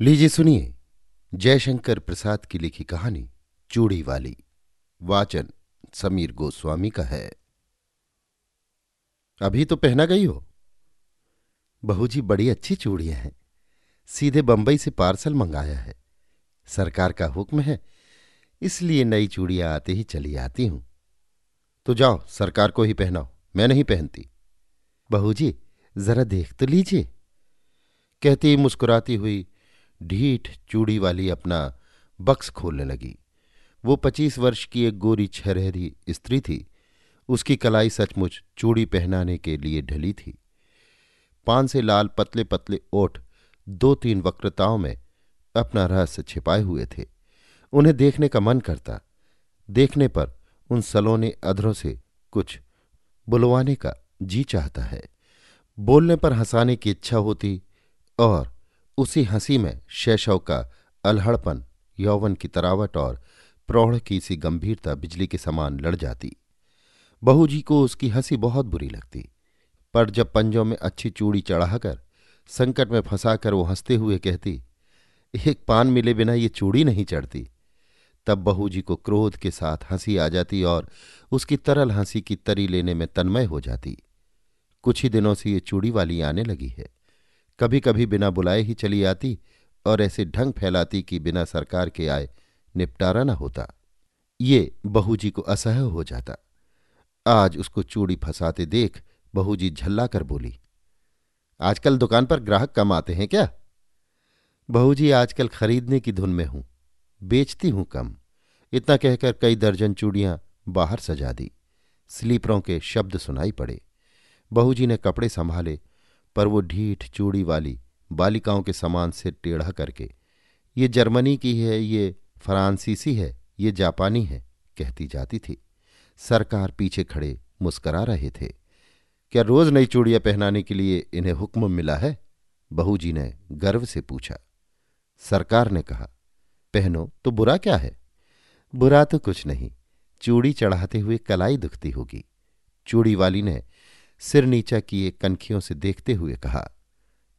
लीजिए सुनिए जयशंकर प्रसाद की लिखी कहानी चूड़ी वाली। वाचन समीर गोस्वामी का है। अभी तो पहना गई हो? बहू जी बड़ी अच्छी चूड़ियाँ हैं। सीधे बंबई से पार्सल मंगाया है। सरकार का हुक्म है, इसलिए नई चूड़ियाँ आते ही चली आती हूँ। तो जाओ, सरकार को ही पहनाओ, मैं नहीं पहनती। बहू जी जरा देख तो लीजिए। कहती मुस्कुराती हुई ढीठ चूड़ी वाली अपना बक्स खोलने लगी। वो पच्चीस वर्ष की एक गोरी छरहरी स्त्री थी। उसकी कलाई सचमुच चूड़ी पहनाने के लिए ढली थी। पान से लाल पतले पतले ओठ दो तीन वक्रताओं में अपना रहस्य छिपाए हुए थे। उन्हें देखने का मन करता। देखने पर उन सलोने अधरों से कुछ बुलवाने का जी चाहता है। बोलने पर हंसाने की इच्छा होती और उसी हँसी में शैशव का अलहड़पन, यौवन की तरावट और प्रौढ़ की सी गंभीरता बिजली के समान लड़ जाती। बहू जी को उसकी हँसी बहुत बुरी लगती, पर जब पंजों में अच्छी चूड़ी चढ़ाकर संकट में फंसाकर वो हँसते हुए कहती, एक पान मिले बिना ये चूड़ी नहीं चढ़ती। तब बहू जी को क्रोध के साथ हँसी आ जाती और उसकी तरल हँसी की तरी लेने में तन्मय हो जाती। कुछ ही दिनों से ये चूड़ी वाली आने लगी है। कभी कभी बिना बुलाए ही चली आती और ऐसे ढंग फैलाती कि बिना सरकार के आए निपटारा न होता। ये बहू जी को असह्य हो जाता। आज उसको चूड़ी फंसाते देख बहू जी झल्ला कर बोली, आजकल दुकान पर ग्राहक कम आते हैं क्या? बहू जी, आजकल खरीदने की धुन में हूँ, बेचती हूँ कम। इतना कहकर कई दर्जन चूड़ियाँ बाहर सजा दी। स्लीपरों के शब्द सुनाई पड़े। बहू जी ने कपड़े संभाले पर वो ढीठ चूड़ी वाली बालिकाओं के समान से टेढ़ा करके, ये जर्मनी की है, ये फ्रांसीसी है, ये जापानी है, कहती जाती थी। सरकार पीछे खड़े मुस्करा रहे थे। क्या रोज नई चूड़ियाँ पहनाने के लिए इन्हें हुक्म मिला है? बहू जी ने गर्व से पूछा। सरकार ने कहा, पहनो तो बुरा क्या है? बुरा तो कुछ नहीं, चूड़ी चढ़ाते हुए कलाई दुखती होगी। चूड़ी वाली ने सिर नीचा किए कनखियों से देखते हुए कहा,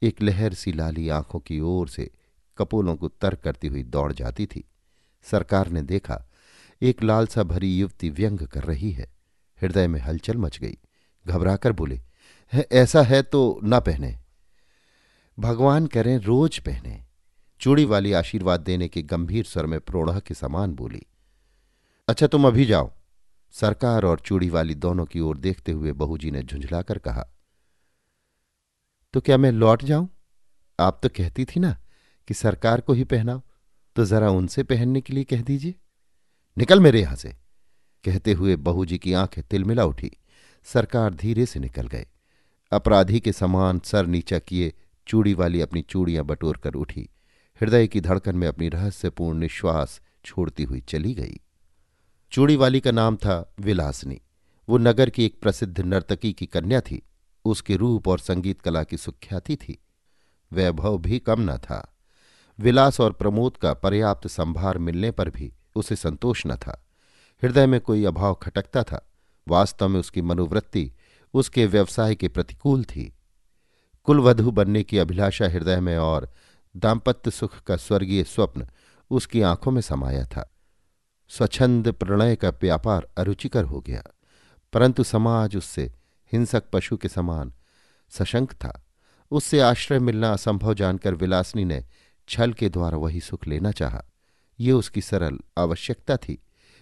एक लहर सी लाली आँखों की ओर से कपोलों को तर्क करती हुई दौड़ जाती थी। सरकार ने देखा, एक लालसा भरी युवती व्यंग कर रही है। हृदय में हलचल मच गई। घबराकर बोले ऐसा है तो न पहने। भगवान करें रोज पहने। चूड़ी वाली आशीर्वाद देने के गंभीर स्वर में प्रोढ़ के समान बोली अच्छा तुम अभी जाओ। सरकार और चूड़ी वाली दोनों की ओर देखते हुए बहूजी ने झुंझलाकर कहा तो क्या मैं लौट जाऊँ? आप तो कहती थी ना कि सरकार को ही पहनाओ तो जरा उनसे पहनने के लिए कह दीजिए। निकल मेरे यहाँ से। कहते हुए बहू जी की आँखें तिलमिला उठी। सरकार धीरे से निकल गए। अपराधी के समान सर नीचा किए चूड़ी वाली अपनी चूड़ियाँ बटोर कर उठी। हृदय की धड़कन में अपनी रहस्यपूर्ण निश्वास छोड़ती हुई चली गई। चूड़ी वाली का नाम था विलासनी। वो नगर की एक प्रसिद्ध नर्तकी की कन्या थी। उसके रूप और संगीत कला की सुख्याति थी। वैभव भी कम न था। विलास और प्रमोद का पर्याप्त संभार मिलने पर भी उसे संतोष न था। हृदय में कोई अभाव खटकता था। वास्तव में उसकी मनोवृत्ति उसके व्यवसाय के प्रतिकूल थी। कुलवधु बनने की अभिलाषा हृदय में और दाम्पत्य सुख का स्वर्गीय स्वप्न उसकी आँखों में समाया था। स्वच्छंद प्रणय का व्यापार अरुचिकर हो गया, परंतु समाज उससे हिंसक पशु के समान सशंक था। उससे आश्रय मिलना असंभव जानकर विलासनी ने छल के द्वारा वही सुख लेना चाहा। ये उसकी सरल आवश्यकता थी,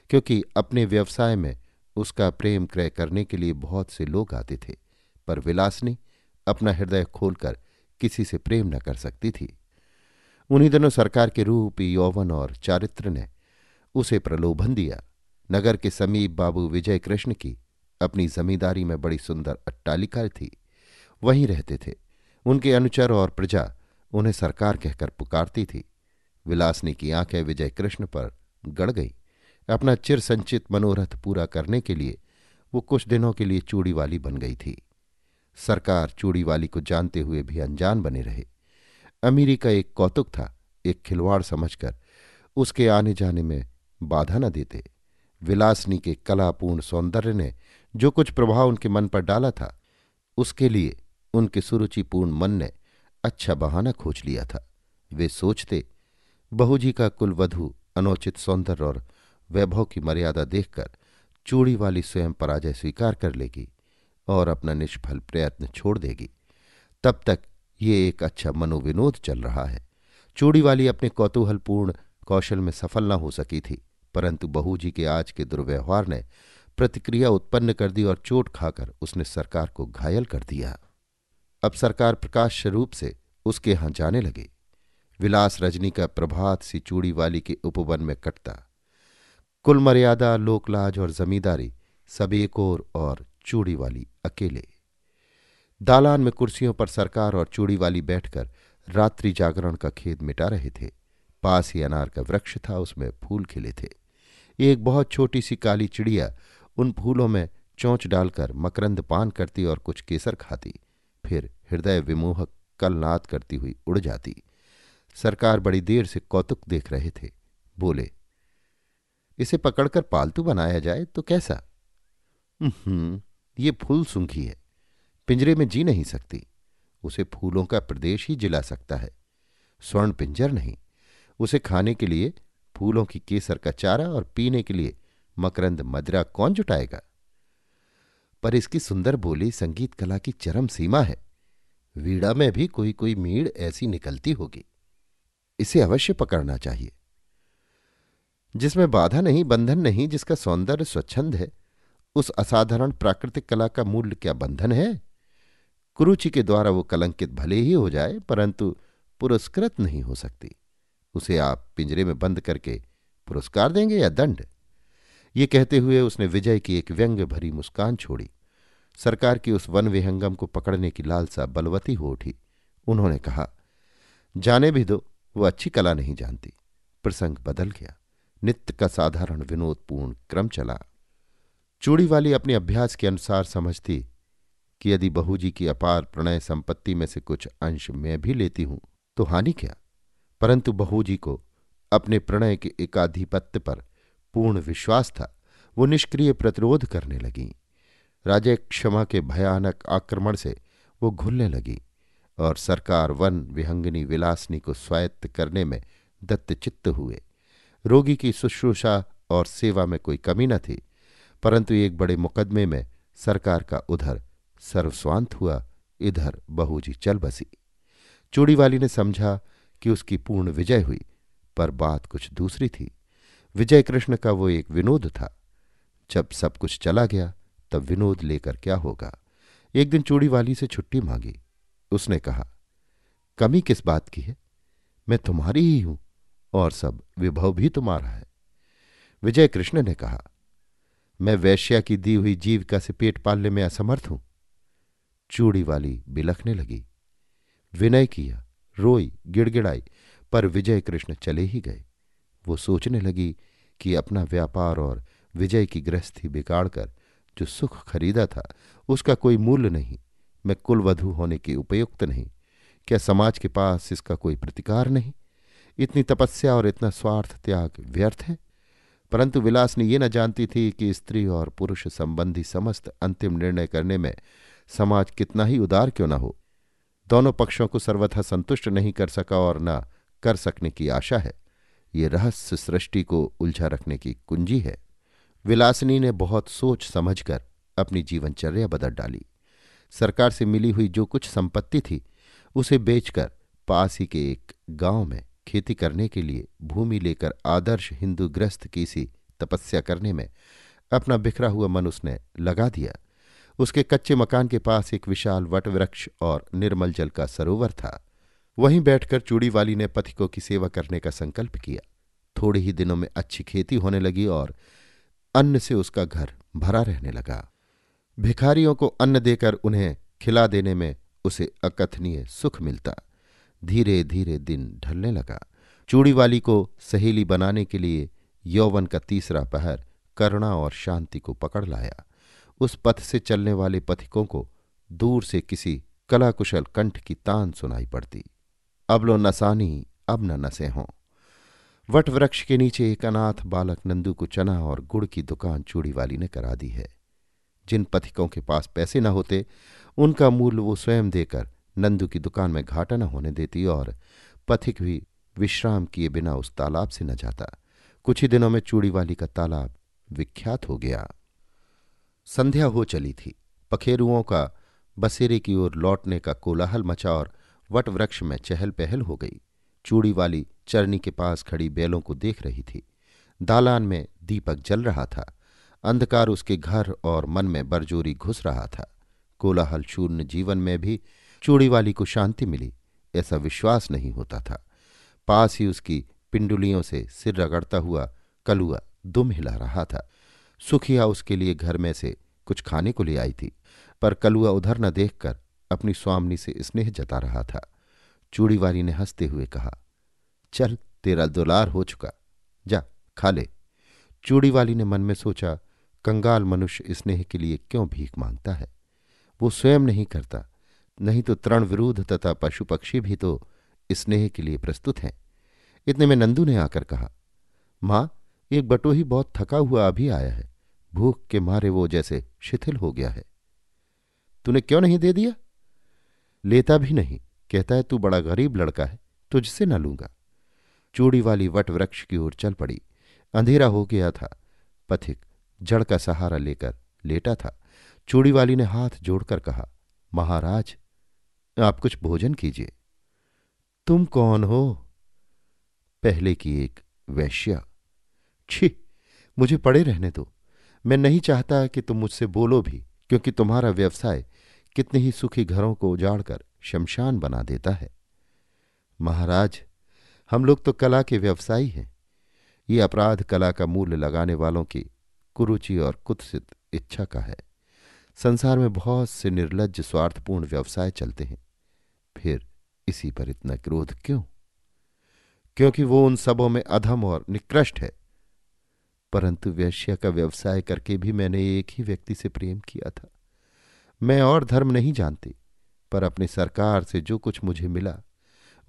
क्योंकि अपने व्यवसाय में उसका प्रेम क्रय करने के लिए बहुत से लोग आते थे, पर विलासनी अपना हृदय खोलकर किसी से प्रेम न कर सकती थी। उन्हीं दिनों सरकार के रूप, यौवन और चारित्र ने उसे प्रलोभन दिया। नगर के समीप बाबू विजय कृष्ण की अपनी जमींदारी में बड़ी सुंदर अट्टालिका थी। वहीं रहते थे। उनके अनुचर और प्रजा उन्हें सरकार कहकर पुकारती थी। विलासनी की आँखें विजय कृष्ण पर गड़ गई। अपना चिर संचित मनोरथ पूरा करने के लिए वो कुछ दिनों के लिए चूड़ी वाली बन गई थी। सरकार चूड़ी वाली को जानते हुए भी अनजान बने रहे। अमीरी का एक कौतुक था, एक खिलवाड़ समझकर। उसके आने जाने में बाधा न देते। विलासनी के कलापूर्ण सौंदर्य ने जो कुछ प्रभाव उनके मन पर डाला था, उसके लिए उनके सुरुचिपूर्ण मन ने अच्छा बहाना खोज लिया था। वे सोचते बहू जी का कुलवधु अनोचित सौंदर्य और वैभव की मर्यादा देखकर चूड़ी वाली स्वयं पराजय स्वीकार कर लेगी और अपना निष्फल प्रयत्न छोड़ देगी। तब तक ये एक अच्छा मनोविनोद चल रहा है। चूड़ी वाली अपने कौतूहलपूर्ण कौशल में सफल न हो सकी थी। परंतु बहू जी के आज के दुर्व्यवहार ने प्रतिक्रिया उत्पन्न कर दी और चोट खाकर उसने सरकार को घायल कर दिया। अब सरकार प्रकाश स्वरूप से उसके यहाँ जाने लगे। विलास रजनी का प्रभात सी चूड़ी वाली के उपवन में कटता। कुल मर्यादा लोकलाज और जमींदारी सब एक और, और चूड़ी वाली अकेले। दालान में कुर्सियों पर सरकार और चूड़ी वाली बैठकर रात्रि जागरण का खेद मिटा रहे थे। पास ही अनार का वृक्ष था उसमें फूल खिले थे। एक बहुत छोटी सी काली चिड़िया उन फूलों में चोंच डालकर मकरंद पान करती और कुछ केसर खाती। फिर हृदय विमोहक कलनाद करती हुई उड़ जाती। सरकार बड़ी देर से कौतुक देख रहे थे। बोले, इसे पकड़कर पालतू बनाया जाए तो कैसा? हम्म ये फूल सूंघी है। पिंजरे में जी नहीं सकती। उसे फूलों का प्रदेश ही जिला सकता है। स्वर्ण पिंजर नहीं। उसे खाने के लिए फूलों की केसर का चारा और पीने के लिए मकरंद मदरा कौन जुटाएगा? पर इसकी सुंदर बोली संगीत कला की चरम सीमा है। वीड़ा में भी कोई कोई मीड़ ऐसी निकलती होगी। इसे अवश्य पकड़ना चाहिए। जिसमें बाधा नहीं, बंधन नहीं, जिसका सौंदर्य स्वच्छंद है, उस असाधारण प्राकृतिक कला का मूल्य क्या बंधन है? कुरुचि के द्वारा वो कलंकित भले ही हो जाए, परंतु पुरस्कृत नहीं हो सकती। उसे आप पिंजरे में बंद करके पुरस्कार देंगे या दंड? ये कहते हुए उसने विजय की एक व्यंग भरी मुस्कान छोड़ी। सरकार की उस वन विहंगम को पकड़ने की लालसा बलवती हो उठी। उन्होंने कहा, जाने भी दो, वो अच्छी कला नहीं जानती। प्रसंग बदल गया। नित्य का साधारण विनोदपूर्ण क्रम चला। चूड़ी वाली अपने अभ्यास के अनुसार समझती कि यदि बहू जी की अपार प्रणय संपत्ति में से कुछ अंश मैं भी लेती हूँ तो हानि क्या? परंतु बहू जी को अपने प्रणय के एकाधिपत्य पर पूर्ण विश्वास था। वो निष्क्रिय प्रतिरोध करने लगी। राजे क्षमा के भयानक आक्रमण से वो घुलने लगी और सरकार वन विहंगनी विलासनी को स्वायत्त करने में दत्तचित्त हुए। रोगी की शुश्रूषा और सेवा में कोई कमी न थी, परंतु एक बड़े मुकदमे में सरकार का उधर सर्वस्वांत हुआ, इधर बहू जी चल बसी। चूड़ीवाली ने समझा कि उसकी पूर्ण विजय हुई, पर बात कुछ दूसरी थी। विजय कृष्ण का वो एक विनोद था। जब सब कुछ चला गया, तब विनोद लेकर क्या होगा? एक दिन चूड़ी वाली से छुट्टी मांगी। उसने कहा, कमी किस बात की है? मैं तुम्हारी ही हूँ, और सब विभव भी तुम्हारा है। विजय कृष्ण ने कहा, मैं वैश्या की दी हुई जीविका से पेट पालने में असमर्थ हूँ। चूड़ी वाली बिलखने लगी। विनय किया रोई, गिड़गिड़ाई, पर विजय कृष्ण चले ही गए। वो सोचने लगी कि अपना व्यापार और विजय की गृहस्थी बिगाड़कर जो सुख खरीदा था, उसका कोई मूल्य नहीं। मैं कुलवधु होने के उपयुक्त नहीं। क्या समाज के पास इसका कोई प्रतिकार नहीं? इतनी तपस्या और इतना स्वार्थ त्याग व्यर्थ है? परंतु विलास ने यह न जानती थी कि स्त्री और पुरुष संबंधी समस्त अंतिम निर्णय करने में समाज कितना ही उदार क्यों न हो। दोनों पक्षों को सर्वथा संतुष्ट नहीं कर सका और न कर सकने की आशा है। ये रहस्य सृष्टि को उलझा रखने की कुंजी है। विलासनी ने बहुत सोच समझकर अपनी जीवनचर्या बदल डाली। सरकार से मिली हुई जो कुछ संपत्ति थी, उसे बेचकर पास ही के एक गाँव में खेती करने के लिए भूमि लेकर आदर्श हिंदू ग्रस्त की सी तपस्या करने में अपना बिखरा हुआ मन उसने लगा दिया। उसके कच्चे मकान के पास एक विशाल वटवृक्ष और निर्मल जल का सरोवर था। वहीं बैठकर चूड़ी वाली ने पथिकों की सेवा करने का संकल्प किया। थोड़े ही दिनों में अच्छी खेती होने लगी और अन्न से उसका घर भरा रहने लगा। भिखारियों को अन्न देकर उन्हें खिला देने में उसे अकथनीय सुख मिलता। धीरे धीरे दिन ढलने लगा। चूड़ी वाली को सहेली बनाने के लिए यौवन का तीसरा पहर करुणा और शांति को पकड़ लाया। उस पथ से चलने वाले पथिकों को दूर से किसी कलाकुशल कंठ की तान सुनाई पड़ती। अब लो नसानी, अब न नसे हों। वट वृक्ष के नीचे एक अनाथ बालक नंदू को चना और गुड़ की दुकान चूड़ी वाली ने करा दी है। जिन पथिकों के पास पैसे न होते, उनका मूल्य वो स्वयं देकर नंदू की दुकान में घाटा न होने देती और पथिक भी विश्राम किए बिना उस तालाब से न जाता। कुछ ही दिनों में चूड़ी वाली का तालाब विख्यात हो गया। संध्या हो चली थी। पखेरुओं का बसेरे की ओर लौटने का कोलाहल मचा और वट वृक्ष में चहल पहल हो गई। चूड़ी वाली चरनी के पास खड़ी बैलों को देख रही थी। दालान में दीपक जल रहा था। अंधकार उसके घर और मन में बरजोरी घुस रहा था। कोलाहल शून्य जीवन में भी चूड़ी वाली को शांति मिली, ऐसा विश्वास नहीं होता था। पास ही उसकी पिंडुलियों से सिर रगड़ता हुआ कलुआ दुम हिला रहा था। सुखिया उसके लिए घर में से कुछ खाने को ले आई थी, पर कलुआ उधर न देखकर अपनी स्वामनी से स्नेह जता रहा था। चूड़ीवाली ने हँसते हुए कहा, चल, तेरा दुलार हो चुका। जा, खा ले। चूड़ीवाली ने मन में सोचा, कंगाल मनुष्य स्नेह के लिए क्यों भीख माँगता है? वो स्वयं नहीं करता। नहीं तो तृण विरुद्ध तथा पशु पक्षी भी तो स्नेह के लिए प्रस्तुत हैं। इतने में नंदू ने आकर कहा, माँ, एक बटोही बहुत थका हुआ अभी आया है। भूख के मारे वो जैसे शिथिल हो गया है। तूने क्यों नहीं दे दिया? लेता भी नहीं। कहता है, तू बड़ा गरीब लड़का है, तुझसे न लूँगा। चूड़ी वाली वट वृक्ष की ओर चल पड़ी। अंधेरा हो गया था। पथिक जड़ का सहारा लेकर लेटा था। चूड़ी वाली ने हाथ जोड़कर कहा, महाराज, आप कुछ भोजन कीजिए। तुम कौन हो? पहले की एक वैश्या, छी, मुझे पड़े रहने दो। मैं नहीं चाहता कि तुम मुझसे बोलो भी, क्योंकि तुम्हारा व्यवसाय कितने ही सुखी घरों को उजाड़कर शमशान बना देता है। महाराज, हम लोग तो कला के व्यवसायी हैं। ये अपराध कला का मूल्य लगाने वालों की कुरुचि और कुत्सित इच्छा का है। संसार में बहुत से निर्लज स्वार्थपूर्ण व्यवसाय चलते हैं। फिर इसी पर इतना क्रोध क्यों? क्योंकि वो उन सबों में अधम और निकृष्ट है। परंतु वैश्य का व्यवसाय करके भी मैंने एक ही व्यक्ति से प्रेम किया था। मैं और धर्म नहीं जानती, पर अपनी सरकार से जो कुछ मुझे मिला,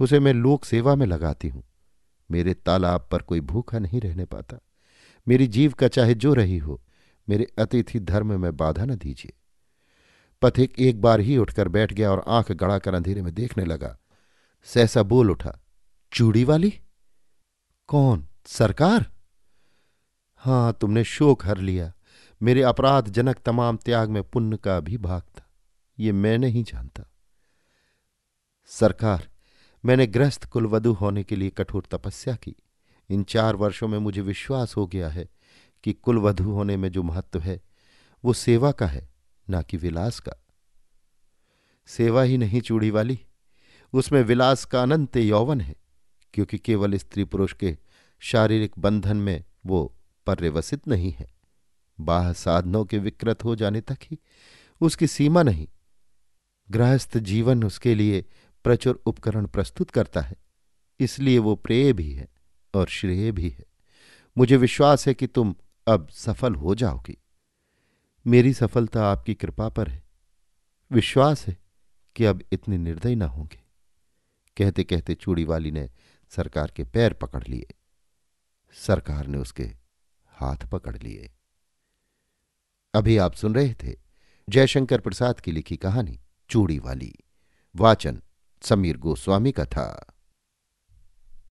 उसे मैं लोक सेवा में लगाती हूँ। मेरे तालाब पर कोई भूखा नहीं रहने पाता। मेरी जीव का चाहे जो रही हो, मेरे अतिथि धर्म में बाधा न दीजिए। पथिक एक बार ही उठकर बैठ गया और आँख गड़ाकर अंधेरे में देखने लगा। सहसा बोल उठा, चूड़ी वाली? कौन? सरकार? हाँ, तुमने शोक हर लिया। मेरे अपराध जनक तमाम त्याग में पुण्य का भी भाग था। ये मैं नहीं जानता। सरकार, मैंने ग्रस्त कुलवधु होने के लिए कठोर तपस्या की। इन चार वर्षों में मुझे विश्वास हो गया है कि कुलवधु होने में जो महत्व है, वो सेवा का है, ना कि विलास का। सेवा ही नहीं चूड़ी वाली। उसमें विलास का अनंत यौवन है, क्योंकि केवल स्त्री पुरुष के शारीरिक बंधन में वो पर्यवसित नहीं है। बाह साधनों के विकृत हो जाने तक ही उसकी सीमा नहीं। गृहस्थ जीवन उसके लिए प्रचुर उपकरण प्रस्तुत करता है। इसलिए वो प्रेय भी है और श्रेय भी है। मुझे विश्वास है कि तुम अब सफल हो जाओगी। मेरी सफलता आपकी कृपा पर है। विश्वास है कि अब इतने निर्दयी ना होंगे। कहते कहते चूड़ी वाली ने सरकार के पैर पकड़ लिए। सरकार ने उसके हाथ पकड़ लिए। अभी आप सुन रहे थे जयशंकर प्रसाद की लिखी कहानी, चूड़ी वाली। वाचन समीर गोस्वामी का था।